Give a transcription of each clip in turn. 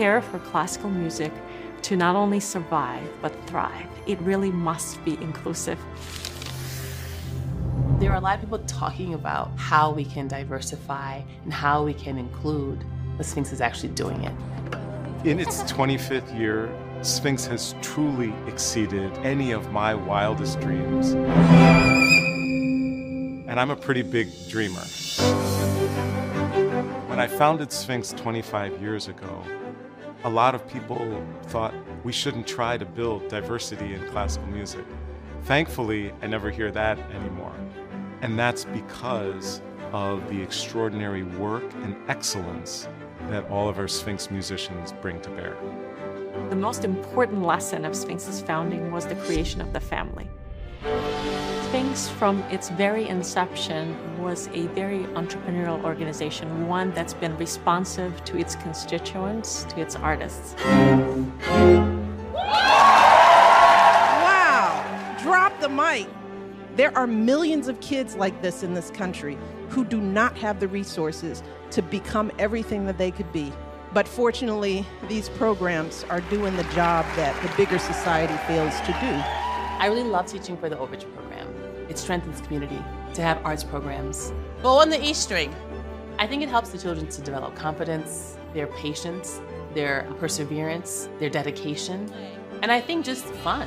care for classical music to not only survive but thrive, it really must be inclusive. There are a lot of people talking about how we can diversify and how we can include. The Sphinx is actually doing it. In its 25th year, Sphinx has truly exceeded any of my wildest dreams. And I'm a pretty big dreamer. When I founded Sphinx 25 years ago, a lot of people thought we shouldn't try to build diversity in classical music. Thankfully, I never hear that anymore. And that's because of the extraordinary work and excellence that all of our Sphinx musicians bring to bear. The most important lesson of Sphinx's founding was the creation of the family. Sphinx, from its very inception, was a very entrepreneurial organization, one that's been responsive to its constituents, to its artists. Wow! Drop the mic. There are millions of kids like this in this country who do not have the resources to become everything that they could be. But fortunately, these programs are doing the job that the bigger society fails to do. I really love teaching for the Overture program. It strengthens community to have arts programs. Go on the E string. I think it helps the children to develop confidence, their patience, their perseverance, their dedication, and I think just fun.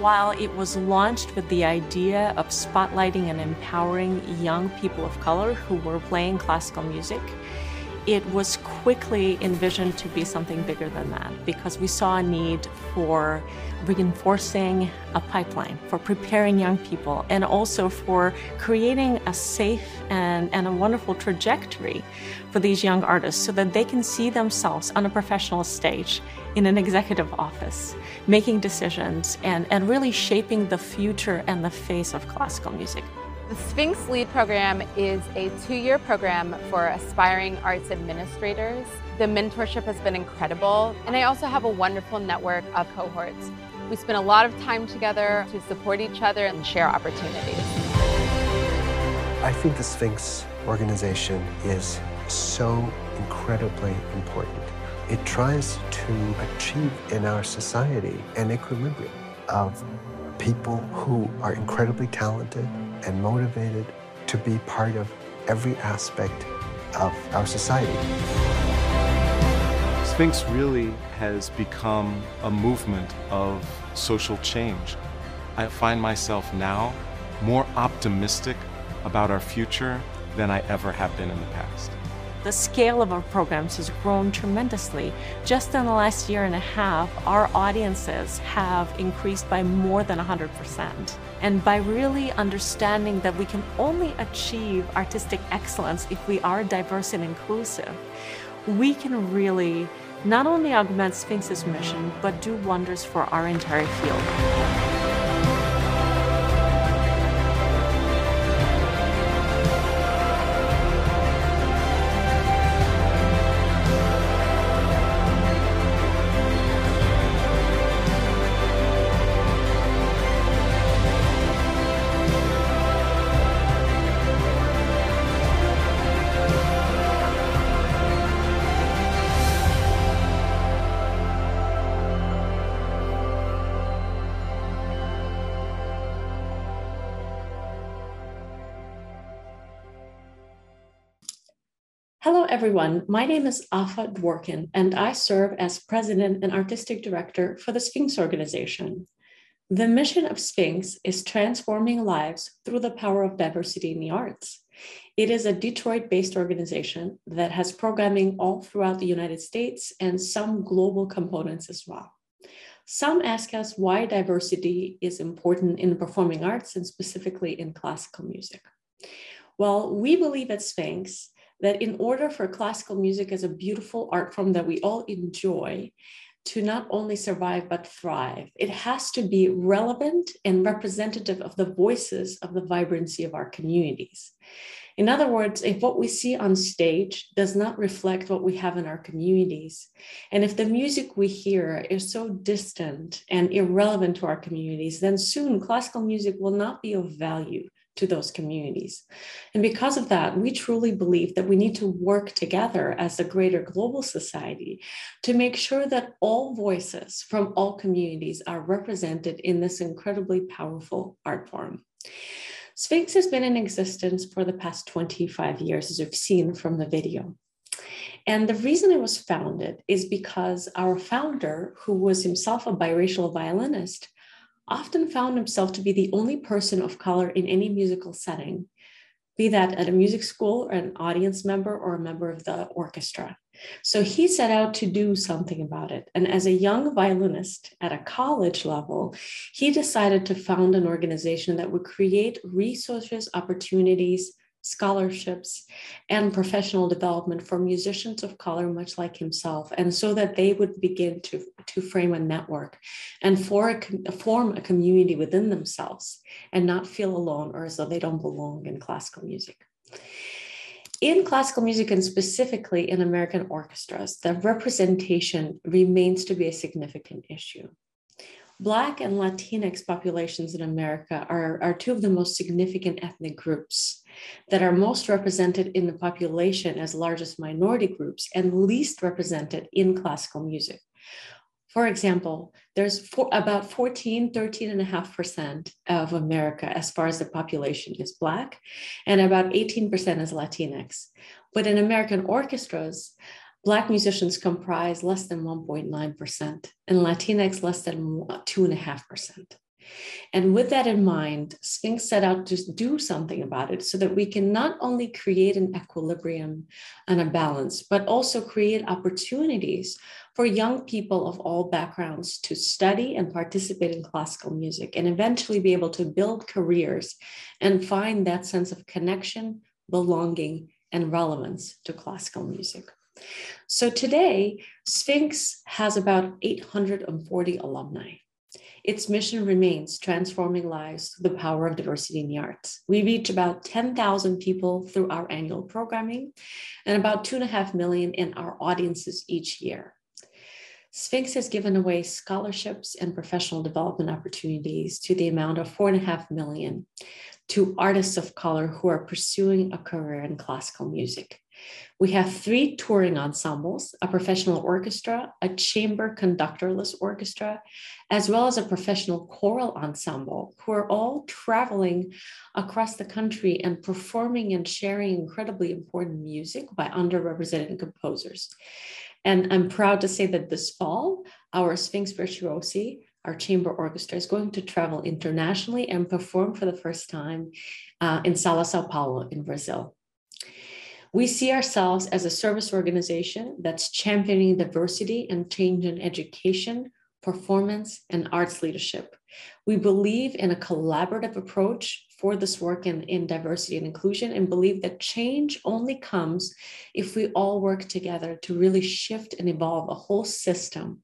While it was launched with the idea of spotlighting and empowering young people of color who were playing classical music, it was quickly envisioned to be something bigger than that because we saw a need for reinforcing a pipeline, for preparing young people, and also for creating a safe and, and a wonderful trajectory for these young artists so that they can see themselves on a professional stage in an executive office, making decisions and, and really shaping the future and the face of classical music. The Sphinx LEAD program is a two-year program for aspiring arts administrators. The mentorship has been incredible, and I also have a wonderful network of cohorts. We spend a lot of time together to support each other and share opportunities. I think the Sphinx organization is so incredibly important. It tries to achieve in our society an equilibrium of people who are incredibly talented and motivated to be part of every aspect of our society. Sphinx really has become a movement of social change. I find myself now more optimistic about our future than I ever have been in the past. The scale of our programs has grown tremendously. Just in the last year and a half, our audiences have increased by more than 100%. And by really understanding that we can only achieve artistic excellence if we are diverse and inclusive, we can really not only augment Sphinx's mission, but do wonders for our entire field. Hello, everyone. My name is Afa Dworkin, and I serve as President and Artistic Director for the Sphinx Organization. The mission of Sphinx is transforming lives through the power of diversity in the arts. It is a Detroit based organization that has programming all throughout the United States and some global components as well. Some ask us why diversity is important in the performing arts and specifically in classical music. Well, we believe at Sphinx that in order for classical music as a beautiful art form that we all enjoy to not only survive but thrive, it has to be relevant and representative of the voices of the vibrancy of our communities. In other words, if what we see on stage does not reflect what we have in our communities, and if the music we hear is so distant and irrelevant to our communities, then soon classical music will not be of value to those communities. And because of that, we truly believe that we need to work together as a greater global society to make sure that all voices from all communities are represented in this incredibly powerful art form. Sphinx has been in existence for the past 25 years, as we've seen from the video. And the reason it was founded is because our founder, who was himself a biracial violinist, often found himself to be the only person of color in any musical setting, be that at a music school or an audience member or a member of the orchestra. So he set out to do something about it. And as a young violinist at a college level, he decided to found an organization that would create resources, opportunities, scholarships and professional development for musicians of color, much like himself, and so that they would begin to, to frame a network and for a, form a community within themselves and not feel alone or as though they don't belong in classical music. In classical music and specifically in American orchestras, the representation remains to be a significant issue. Black and Latinx populations in America are, are two of the most significant ethnic groups that are most represented in the population as largest minority groups and least represented in classical music. For example, there's for, about 14, 13.5% of America as far as the population is Black, and about 18% is Latinx. But in American orchestras, Black musicians comprise less than 1.9%, and Latinx less than 2.5%. And with that in mind, Sphinx set out to do something about it so that we can not only create an equilibrium and a balance, but also create opportunities for young people of all backgrounds to study and participate in classical music and eventually be able to build careers and find that sense of connection, belonging, and relevance to classical music. So today, Sphinx has about 840 alumni. Its mission remains transforming lives through the power of diversity in the arts. We reach about 10,000 people through our annual programming and about two and a half million in our audiences each year. Sphinx has given away scholarships and professional development opportunities to the amount of four and a half million to artists of color who are pursuing a career in classical music. We have three touring ensembles a professional orchestra, a chamber conductorless orchestra, as well as a professional choral ensemble who are all traveling across the country and performing and sharing incredibly important music by underrepresented composers. And I'm proud to say that this fall, our Sphinx Virtuosi, our chamber orchestra, is going to travel internationally and perform for the first time uh, in Sala Sao Paulo in Brazil. We see ourselves as a service organization that's championing diversity and change in education, performance, and arts leadership. We believe in a collaborative approach for this work in, in diversity and inclusion and believe that change only comes if we all work together to really shift and evolve a whole system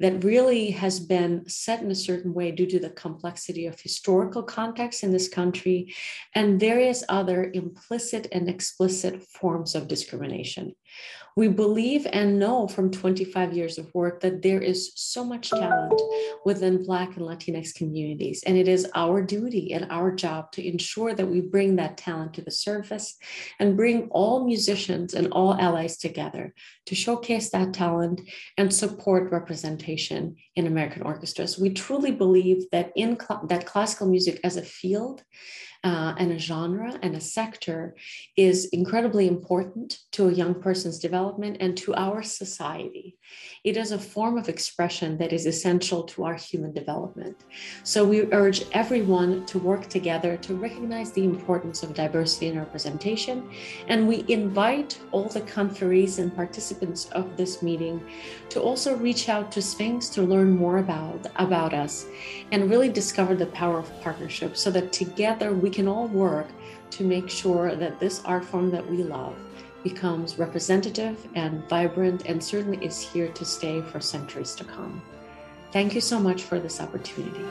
that really has been set in a certain way due to the complexity of historical context in this country and various other implicit and explicit forms of discrimination. We believe and know from 25 years of work that there is so much talent within Black and Latinx communities, and it is our duty and our job to ensure that we bring that talent to the surface and bring all musicians and all allies together to showcase that talent and support representation in American orchestras. We truly believe that in cl- that classical music as a field uh, and a genre and a sector is incredibly important to a young person's development and to our society. It is a form of expression that is essential to our human development. So we urge everyone to work together to recognize the importance of diversity and representation. And we invite all the conferees and participants of this meeting to also reach out to Sphinx to learn more about, about us and really discover the power of partnership so that together we can all work to make sure that this art form that we love becomes representative and vibrant and certainly is here to stay for centuries to come. Thank you so much for this opportunity.